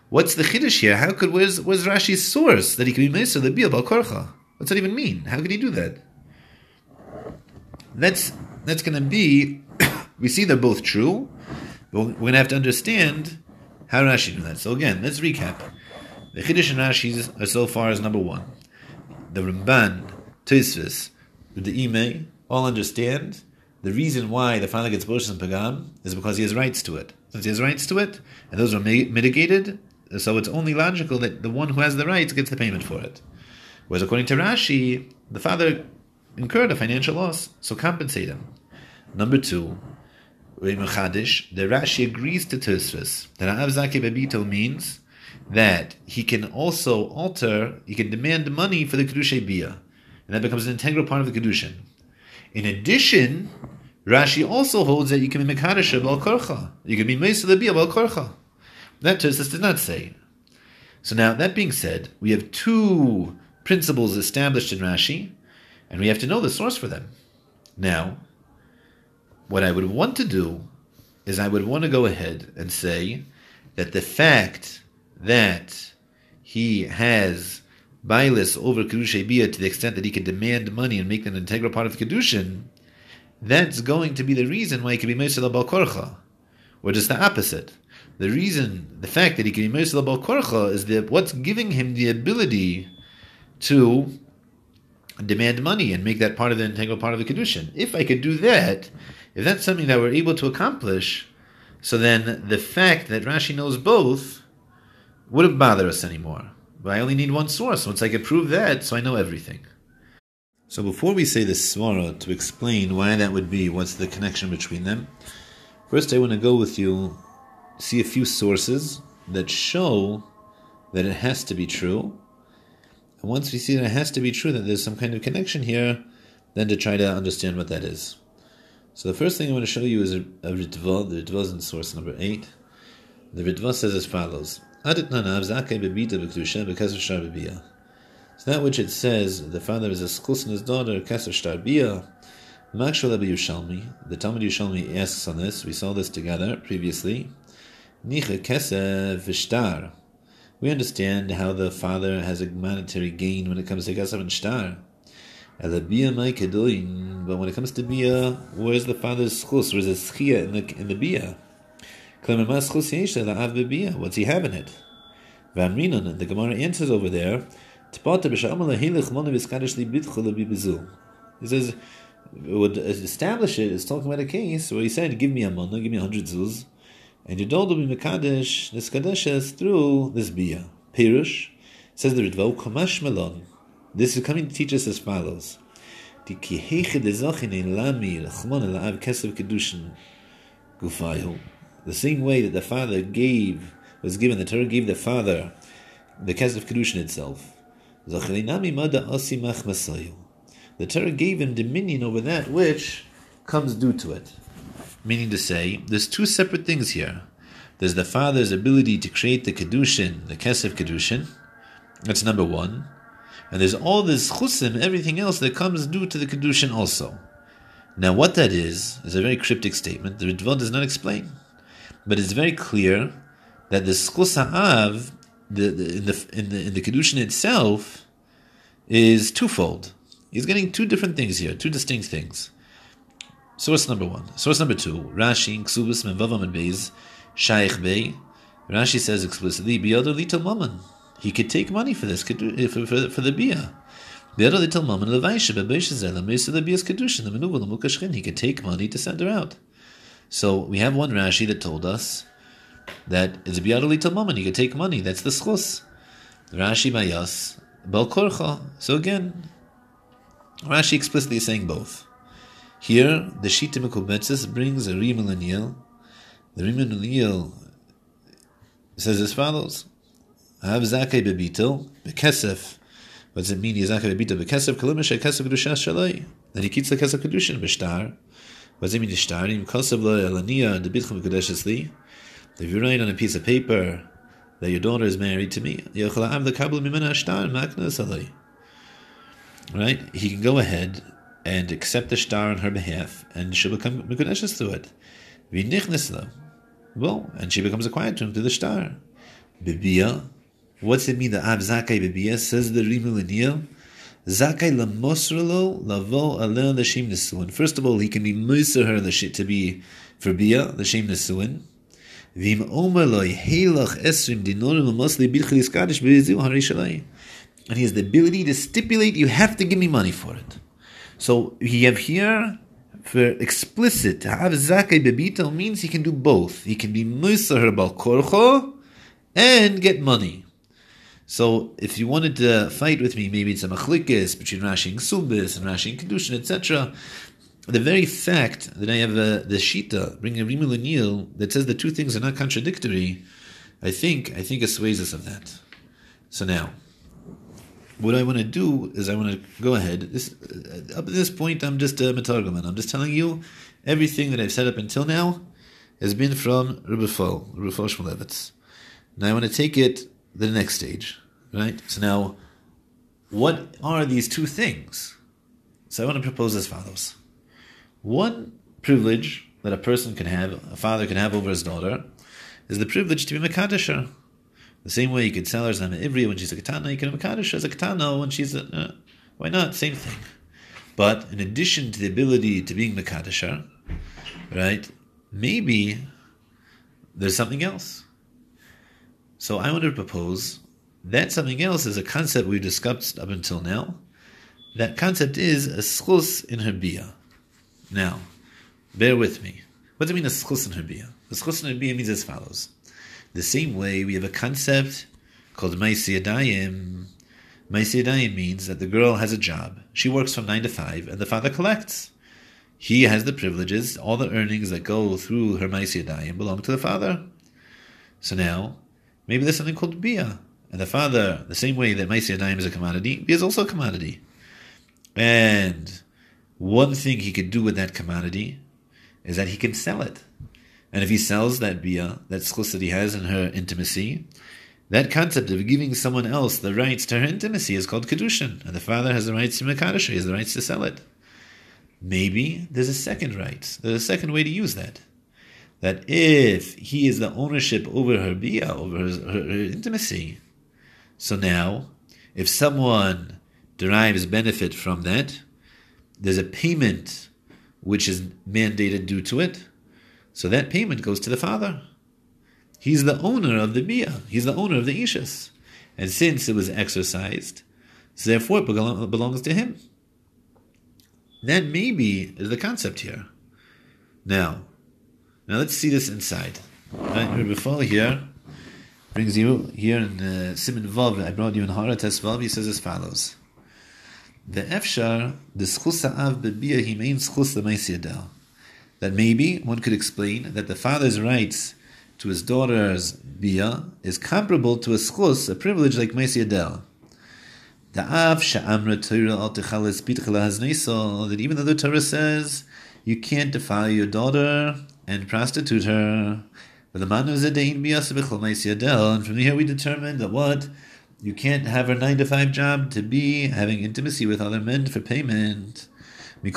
What's the chiddush here? How could where's, where's Rashi's source that he could be Mesa the Bia Korcha? What's that even mean? How could he do that? That's that's going to be. we see they're both true, but we're going to have to understand how Rashi do that. So again, let's recap. The Chiddush and Rashi's are so far as number one. The Ramban, Tosfos, the Ime all understand the reason why the father gets Boshas and Pagam is because he has rights to it. Since he has rights to it, and those are mitigated, so it's only logical that the one who has the rights gets the payment for it. Whereas according to Rashi, the father incurred a financial loss, so compensate him. Number two, the Rashi agrees to Tosfos that Av Zaki Babito means that he can also alter, he can demand money for the Kedusha Bia, and that becomes an integral part of the Kedushin. In addition, Rashi also holds that you can be Mekadosh Bal Korcha. You can be Bia Bal Korcha. That Tosfos did not say. So now, that being said, we have two principles established in Rashi and we have to know the source for them. Now, what I would want to do is I would want to go ahead and say that the fact that he has bailis over Kedusha Bia to the extent that he can demand money and make them an integral part of the Kedushin, that's going to be the reason why he can be Moshe Bal Korcha. Or just the opposite. The reason, the fact that he can be Moshe Bal Korcha is that what's giving him the ability to demand money and make that part of the integral part of the kedushin. If I could do that, if that's something that we're able to accomplish, so then the fact that Rashi knows both wouldn't bother us anymore. But I only need one source. Once I can prove that, so I know everything. So before we say the svara to explain why that would be, what's the connection between them, first I want to go with you, see a few sources that show that it has to be true, and once we see that it has to be true, that there's some kind of connection here, then to try to understand what that is. So the first thing I want to show you is a, a Ritva. The Ritva is in source number 8. The Ritva says as follows. So that which it says, the father is a schus in his daughter, Kesef Shtar Makshal Rabbi Yushalmi, the Talmud Yushalmi asks on this, we saw this together previously, Nicha Kesef Vishtar we understand how the father has a monetary gain when it comes to Gasav and Shtar. But when it comes to Bia, where's the father's schus? Where's the schia in the in the Bia? What's he having it? Van Rinon, the Gemara answers over there, He says, would establish it is talking about a case where he said, give me a mana, give me a hundred zuz, and dog will be mekadesh, this kadeshes through this bia. Pirush, says the Ritva, kamash melon. This is coming to teach us as follows. The same way that the father gave, was given, the Torah gave the father the kesef kedushin itself. The Torah gave him dominion over that which comes due to it. Meaning to say, there's two separate things here. There's the father's ability to create the kedushin, the kesef kedushin. That's number one. And there's all this chusim, everything else that comes due to the kedushin also. Now, what that is is a very cryptic statement. The Ritva does not explain, but it's very clear that the schus the, the, in the in the in the kedushin itself, is twofold. He's getting two different things here, two distinct things. Source number one. Source number two. Rashi, Ksubis, Menvavam, and Beis, Shaykh Bey. Rashi says explicitly, Biyado Little Maman. He could take money for this, eh, for, for, for the Biyah. Biyado Little Maman, Levaisha, Bebeishazel, Mesa the Kedushin, the Menuva, the. He could take money to send her out. So we have one Rashi that told us that it's Biyado Little Maman. He could take money. That's the schus. Rashi Bayas, Balkorcha. So again, Rashi explicitly is saying both. Here, the Shita Mekubetzis brings a Rimel The Rimel says as follows: Have Zakei bebitel bekesef. What does it mean? Zakei bebitel bekesef kolimisha kesef kedusha shalai. Then he keeps the kesef kedushin b'shtar. What does it mean? Shtar im kosev lo elania and the bitchum kedushes li. If you write on a piece of paper that your daughter is married to me, yochel am the kabel mimena shtar maknas alai right? He can go ahead and accept the star on her behalf, and she'll become mekudeshes through it. V'nichnesla. Well, and she becomes acquired to him through the star. Bibia. What's it mean? The Av Zakai Bibia says the Rimul Zakai lamosrelo lavo alel l'shem nesuin. First of all, he can be moser her l'shit to be for bia l'shem nesuin. Vim omer loy helach esrim dinorim amosli bilchlis kadish beziu harishalai and he has the ability to stipulate you have to give me money for it. So he have here for explicit to have zakai bebito means he can do both. He can be musar bal korcho and get money. So if you wanted to fight with me, maybe it's a machlikis between Rashi and Subis and Rashi and Kedushin, etc. The very fact that I have a, the Shita bringing a Rimul that says the two things are not contradictory, I think I think assuages us of that. So now what I want to do is I want to go ahead. This up to this point, I'm just a metargaman. I'm just telling you everything that I've said up until now has been from Rabbi Fol, Rabbi Shmulevitz. Now I want to take it the next stage, right? So now, what are these two things? So I want to propose as follows: one privilege that a person can have, a father can have over his daughter, is the privilege to be mekadesher the same way you could sell her Zama Ivri when she's a katana, you can have Makadish as a katana when she's a. Uh, why not? Same thing. But in addition to the ability to being Makadisher, right, maybe there's something else. So I want to propose that something else is a concept we've discussed up until now. That concept is a schus in her bia. Now, bear with me. What does it mean a schus in her bia? A schus in her bia means as follows. The same way, we have a concept called Maisiyadayim. Maisiyadayim means that the girl has a job. She works from 9 to 5, and the father collects. He has the privileges, all the earnings that go through her Maisiyadayim belong to the father. So now, maybe there's something called Bia. And the father, the same way that Maisiyadayim is a commodity, Bia is also a commodity. And one thing he could do with that commodity is that he can sell it. And if he sells that bia, that schus that he has in her intimacy, that concept of giving someone else the rights to her intimacy is called kedushin, and the father has the rights to mekadosh, he has the rights to sell it. Maybe there's a second right. There's a second way to use that. That if he is the ownership over her bia, over her, her, her intimacy, so now, if someone derives benefit from that, there's a payment which is mandated due to it, so that payment goes to the father. He's the owner of the bia. He's the owner of the ishas. And since it was exercised, So therefore, it belongs to him. That maybe is the concept here. Now, now let's see this inside. Right, before here brings you here in uh, Simon Vav. I brought you in Harates Vav. He says as follows: The efshar the schusa av bebia he means schus That maybe one could explain that the father's rights to his daughter's bia is comparable to a schus, a privilege like meisiyadel. The av sha'amra Torah al techalis that even though the Torah says you can't defile your daughter and prostitute her, but the man was a dain and from here we determined that what you can't have a nine to five job to be having intimacy with other men for payment. The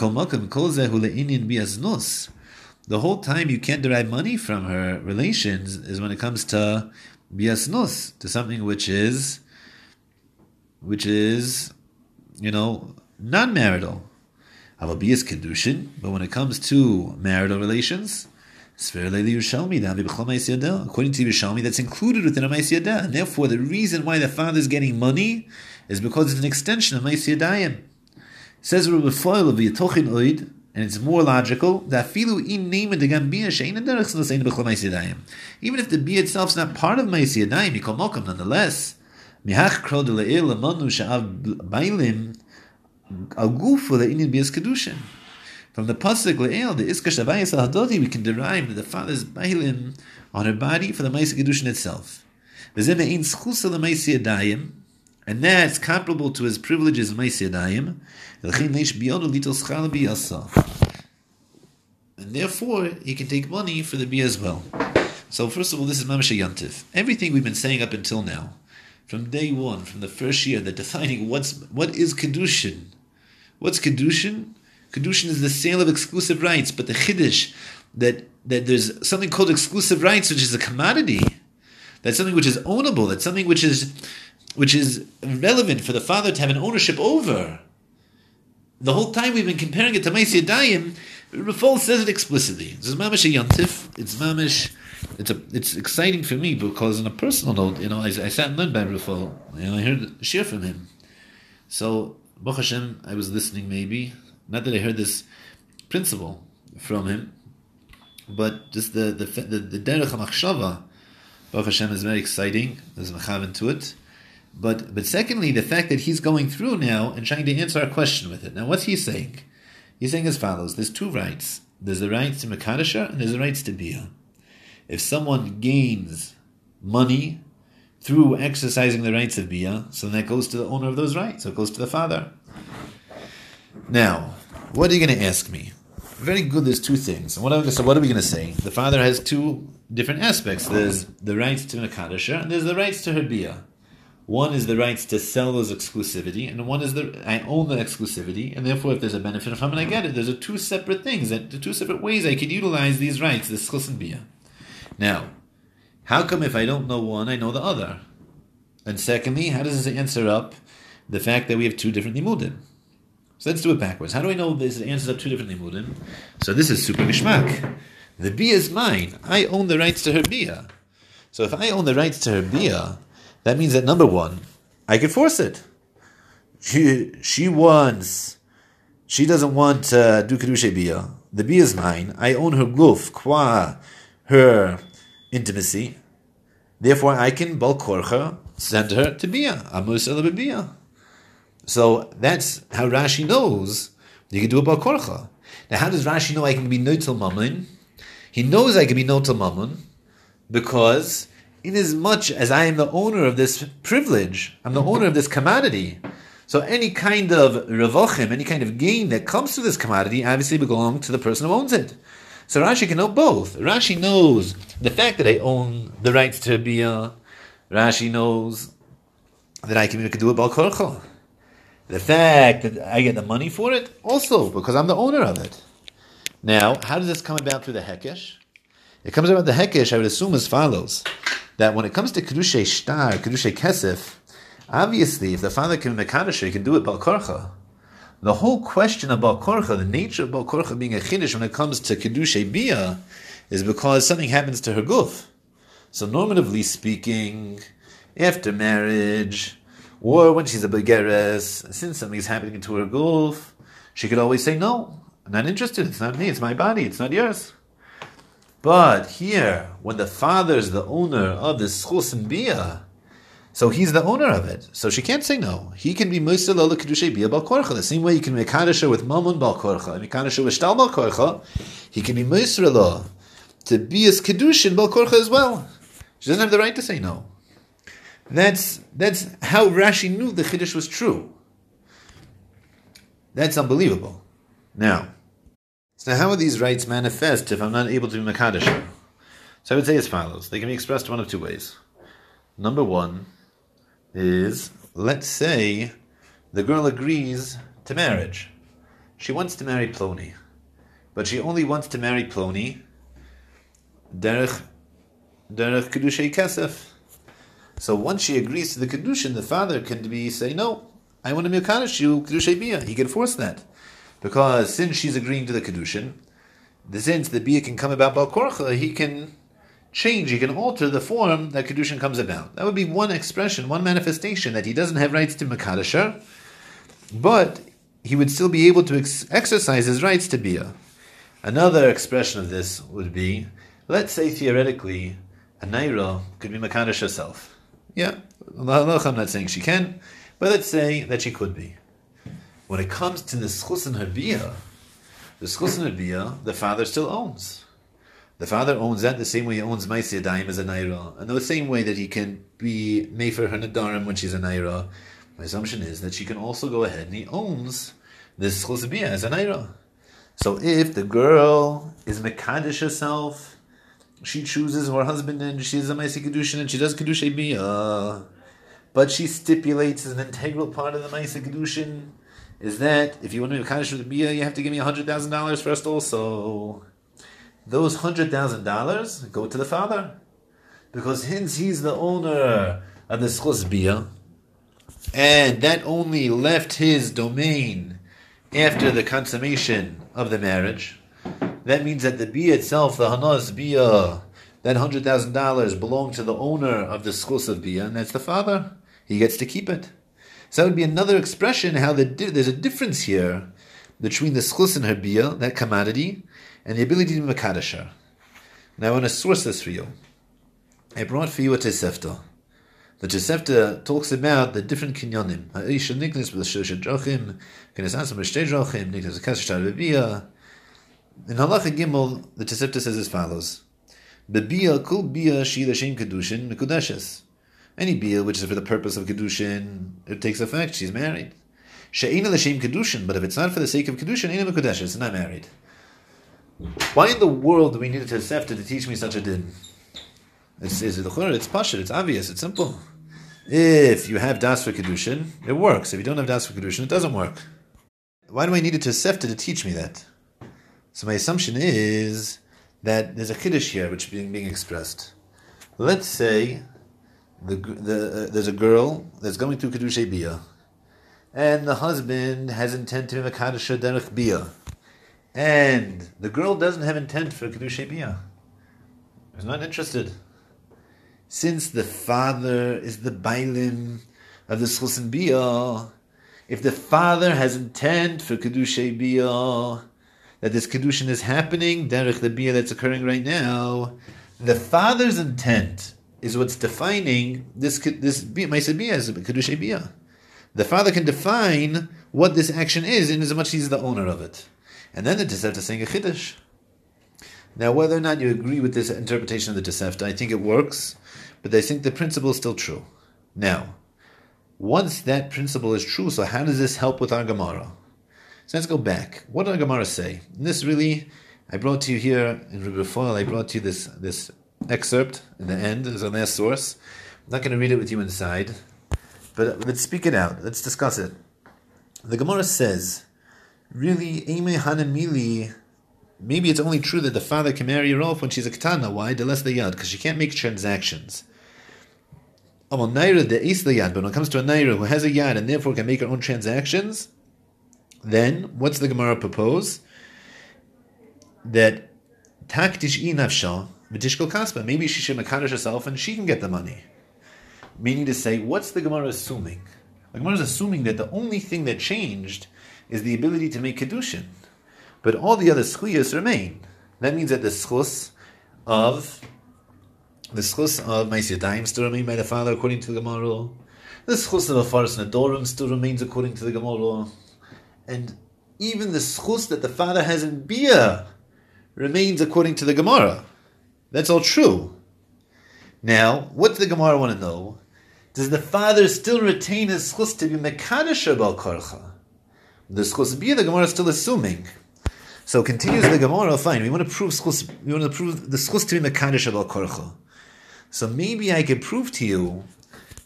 whole time you can't derive money from her relations is when it comes to biasnus, to something which is which is, you know, non-marital. Avabiyas kedushin, but when it comes to marital relations, according to Yerushalmi, that's included within a Maisiyada, and therefore the reason why the father is getting money is because it's an extension of Maisiyadayim. Says Rabbi Foil of Yitochin Oid, and it's more logical that filu in name the gambia and. Even if the bia itself is not part of Maisiyadayim, you call mokum nonetheless. Mihach kro de le'il lemanu sha'av bailim le'inin bias kedushin. From the pasuk le'il, the iska shavayis al we can derive that the father's bailim on her body for the ma'isa kedushin itself. V'zeh me'in schusa le'maisi adayim, and that's comparable to his privileges of maisi adayim. And therefore, he can take money for the bia as well. So first of all, this is Mamash Yantiv. Everything we've been saying up until now, from day one, from the first year, that defining what's what is kedushin. What's kedushin? Kedushin is the sale of exclusive rights, but the chiddush that that there's something called exclusive rights, which is a commodity. That's something which is ownable. That's something which is which is relevant for the father to have an ownership over. The whole time we've been comparing it to Maisi Adayim, Rafal says it explicitly. Is mamish a yantif. It's mamish it's a, it's exciting for me because on a personal note, you know, I, I sat and learned by Rufal, and I heard a share from him. So, Baruch Hashem, I was listening maybe, not that I heard this principle from him, but just the the the, the derech hamachshava, Baruch Hashem is very exciting. There's a machav to it. But but secondly, the fact that he's going through now and trying to answer our question with it. Now, what's he saying? He's saying as follows: There's two rights. There's the rights to Makadasha and there's the rights to Bia if someone gains money through exercising the rights of Bia, so that goes to the owner of those rights, so it goes to the father. Now, what are you going to ask me? Very good, there's two things. What, are, so what are we going to say? The father has two different aspects. There's the rights to Makadasha, and there's the rights to her Bia. One is the rights to sell those exclusivity, and one is the I own the exclusivity, and therefore, if there's a benefit from it, I get it. There's a two separate things, that two separate ways I could utilize these rights, the schus and bia. Now, how come if I don't know one, I know the other? And secondly, how does this answer up the fact that we have two different limudim? So let's do it backwards. How do I know this answers up two different limudim? So this is super gishmak. The bia is mine. I own the rights to her bia. So if I own the rights to her bia, that means that number one, I could force it. She she wants, she doesn't want uh, to do kedusha bia. The bia is mine. I own her guf qua her intimacy. Therefore, I can balkorcha send her to bia amus bia. So that's how Rashi knows you can do a balkorcha. Now, how does Rashi know I can be notel mammon? He knows I can be notel mammon because, in as I am the owner of this privilege, I'm the owner of this commodity. So any kind of revochim, any kind of gain that comes to this commodity, obviously belongs to the person who owns it. So Rashi can know both. Rashi knows the fact that I own the rights to Bia. Rashi knows that I can do it Balkorcho. The fact that I get the money for it, also because I'm the owner of it. Now, how does this come about through the Hekesh? It comes about the Hekesh, I would assume, as follows that when it comes to Kedushay Shtar, Kedushay Kesef, obviously, if the father can make he can do it Balkorcha. The whole question about korcha, the nature of korcha being a chiddush when it comes to kedusha bia, is because something happens to her guf. So normatively speaking, after marriage, Or when she's a begeres, since something's happening to her gulf, she could always say, No, I'm not interested. It's not me. It's my body. It's not yours. But here, when the father is the owner of the schus and bia, so he's the owner of it. So she can't say no. He can be Musa Lola Kedushay Bia Bal Korcha. The same way you can make Kadisha with Mamun Bal Korcha, and Kadisha with Shtal Bal Korcha, he can be Musa to be his Kedushin Bal Korcha as well. She doesn't have the right to say no. That's, that's how Rashi knew the Chiddush was true. That's unbelievable. Now, so how are these rights manifest if I'm not able to be Makadish? So I would say as follows. They can be expressed one of two ways. Number one, is let's say the girl agrees to marriage. She wants to marry Plony, but she only wants to marry Plony derech derech kedushay kesef. So once she agrees to the kedushin, the father can be say no. I want to mekadosh you kedushay bia. He can force that because since she's agreeing to the kedushin, the since the bia can come about balkorcha, he can change, he can alter the form that Kedushin comes about. That would be one expression, one manifestation that he doesn't have rights to Makadasher, but he would still be able to ex- exercise his rights to Bia. Another expression of this would be, let's say theoretically, a Naira could be Makadash herself. Yeah, I'm not saying she can, but let's say that she could be. When it comes to the schus and the schus and the father still owns. The father owns that the same way he owns Maisi Adayim as a Naira. And the same way that he can be Mefer her Nadarim when she's a Naira. My assumption is that she can also go ahead and he owns this Chosabiyah as a Naira. So if the girl is Mekadesh herself, she chooses her husband and she is a Maisi Kedushin and she does Kedushay Biyah. But she stipulates as an integral part of the Maisi Kedushin is that if you want to be Mekadesh with the Biyah, you have to give me $100,000 first also those hundred thousand dollars go to the father, because hence he's the owner of the schus bia, and that only left his domain after the consummation of the marriage. That means that the bia itself, the hanas bia, uh, that hundred thousand dollars belong to the owner of the schus of bia, and that's the father. He gets to keep it. So that would be another expression how the, there's a difference here between the schus and her bia, that commodity, and the ability to be Makadasher. Now I want to source this for you. I brought for you a Tosefta. The Tosefta talks about the different kinyonim. Ha'isha niknis with the shosha drachim, kines ansam b'shtei drachim, niknis v'kas shtar b'biyah. In Halacha Gimel, the Tosefta says as follows. B'biyah kul biyah shi l'shem kedushin mekudeshes. Any biyah which is for the purpose of kedushin, it takes effect, she's married. She'ina l'shem kedushin, but if it's not for the sake of kedushin, ain't mekudeshes, it's not married. Why in the world do we need a Tosefta to teach me such a din? It's, it's, it's pashut, it's obvious, it's simple. If you have das for kedushin, it works. If you don't have das for kedushin, it doesn't work. Why do I need a Tosefta to teach me that? So my assumption is that there's a kiddush here which is being, being expressed. Let's say the, the, uh, there's a girl that's going to kiddush bia, and the husband has intent to a kaddish derech bia and the girl doesn't have intent for Kedusha Biyah. Is not interested. Since the father is the Bailim of the Schusin Biyah, if the father has intent for Kedusha Biyah, that this Kedushin is happening, Derech the Biyah that's occurring right now, the father's intent is what's defining this this Maisa Biyah as Kedusha Biyah. The father can define what this action is in as much as he's the owner of it. And then the Tosefta is saying a Chiddush. Now, whether or not you agree with this interpretation of the Tosefta, I think it works, but I think the principle is still true. Now, once that principle is true, so how does this help with our Gemara? So let's go back. What did our Gemara say? And this really, I brought to you here in Rebbe Foil, I brought to you this, this excerpt in the end as a last source. I'm not going to read it with you inside, but let's speak it out. Let's discuss it. The Gemara says, really, Eme Hanamili, maybe it's only true that the father can marry her off when she's a katana. Why? The less the yad, because she can't make transactions. Naira the is the yad, but when it comes to a naira who has a yad and therefore can make her own transactions, then what's the Gemara propose? That taktish inafsha v'tishkol kaspa. Maybe she should makadish herself and she can get the money. Meaning to say, what's the Gemara assuming? The Gemara is assuming that the only thing that changed is the ability to make kedushin, but all the other schuyas remain. That means that the schus of the schus of Ma'is still remain by the father according to the Gemara. The schus of Afaris Nadorim still remains according to the Gemara, and even the schus that the father has in Bia remains according to the Gemara. That's all true. Now, what does the Gemara want to know? Does the father still retain his schus to be mekadosh bal korcha? The schus Bia, the Gemara is still assuming. So continues the Gemara. Fine, we want to prove schus, we want to prove the schus to be mekadosh bal korcha. So maybe I could prove to you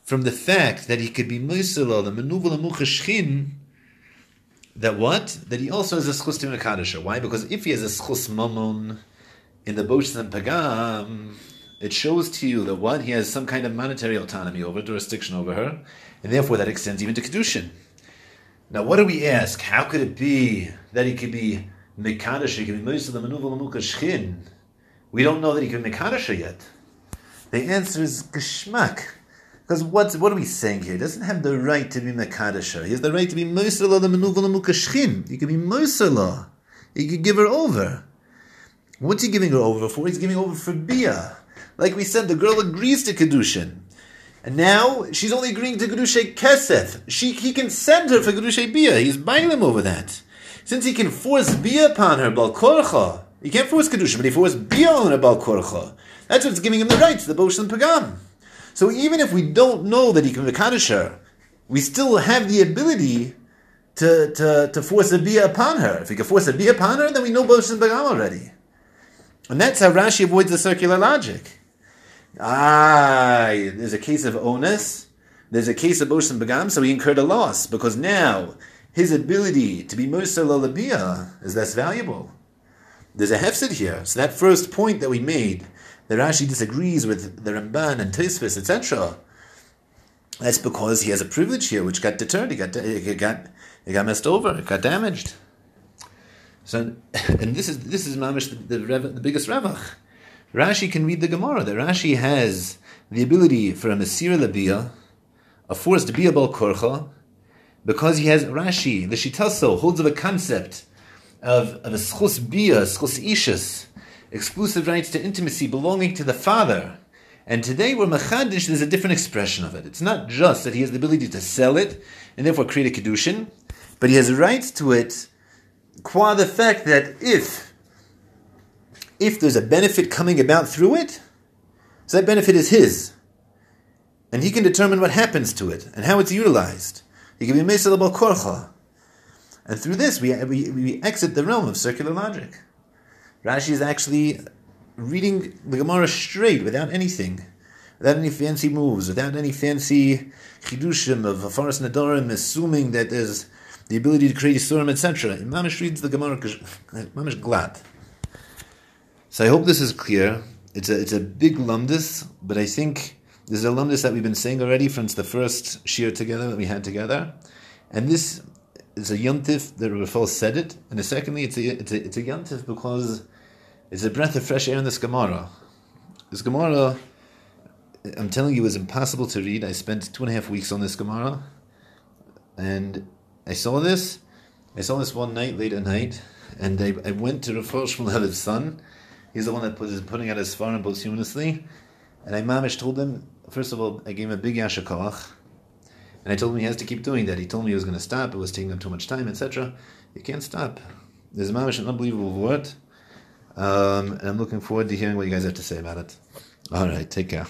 from the fact that he could be Moisela, the Menuvel Amuchashchin, that what? That he also has a schus to. Why? Because if he has a schus mamon in the Bosh and Pagam, it shows to you that what? He has some kind of monetary autonomy over, jurisdiction over her, and therefore that extends even to Kedushin. Now, what do we ask? How could it be that he could be Mekadisha, he could be Moisela, the Menuvel Amuchashchin? We don't know that he could be Mekadisha yet. The answer is Geshmak. Because what, what are we saying here? He doesn't have the right to be Mekadasha. He has the right to be Moisala the Menuvala Mukashchin. He can be Moisala. He could give her over. What's he giving her over for? He's giving over for Bia. Like we said, the girl agrees to Kedushin. And now she's only agreeing to Kedushay Keseth. She, he can send her for Kedushay Bia. He's buying them over that. Since he can force Bia upon her, Balkorcha, he can't force Kedushin, but he forced Bia on her Balkorcha. That's what's giving him the right to the Bosh and Pagam. So even if we don't know that he can be Kadisher, we still have the ability to, to, to force a bia upon her. If we can force a bia upon her, then we know Bosh and Pagam already. And that's how Rashi avoids the circular logic. Ah, there's a case of onus, there's a case of Bosh and Pagam, so he incurred a loss, because now his ability to be Musa Lalabia is less valuable. There's a hefsid here. So that first point that we made the Rashi disagrees with the Ramban and Tosfos, etc. That's because he has a privilege here, which got deterred. He got it got it got messed over. It got damaged. So, and this is this is mamish the, the, the biggest ravach. Rashi can read the Gemara. That Rashi has the ability for a Mesir Labia, a force to be a Bal Korcha, because he has Rashi, the Shitaso, holds of a concept of, of a schus bia, schus ishus, exclusive rights to intimacy belonging to the father. And today, we're machadish, there's a different expression of it. It's not just that he has the ability to sell it and therefore create a kedushin, but he has rights to it qua the fact that if if there's a benefit coming about through it, so that benefit is his. And he can determine what happens to it and how it's utilized. He can be Mesel Korcha. And through this, we, we, we exit the realm of circular logic. Rashi is actually reading the Gemara straight without anything, without any fancy moves, without any fancy chidushim of Afaras Nadorim, assuming that there's the ability to create Yisurim, etc. Mamish reads the Gemara uh, Mamish glad. So I hope this is clear. It's a, it's a big lumdus, but I think this is a lumdus that we've been saying already since the first shir together that we had together. And this is a yontif that Rafal said it, and secondly, it's a, it's a, it's a yontif because it's a breath of fresh air in this Gemara. This Gemara, I'm telling you, is impossible to read. I spent two and a half weeks on this Gemara, and I saw this. I saw this one night, late at night, and I, I went to Rav Shmuel son. He's the one that is putting out his farm posthumously. And I mamish told him, first of all, I gave him a big yashakach, and I told him he has to keep doing that. He told me he was going to stop. It was taking up too much time, etc. You can't stop. There's mamish an unbelievable word. Um, and I'm looking forward to hearing what you guys have to say about it. All right, take care.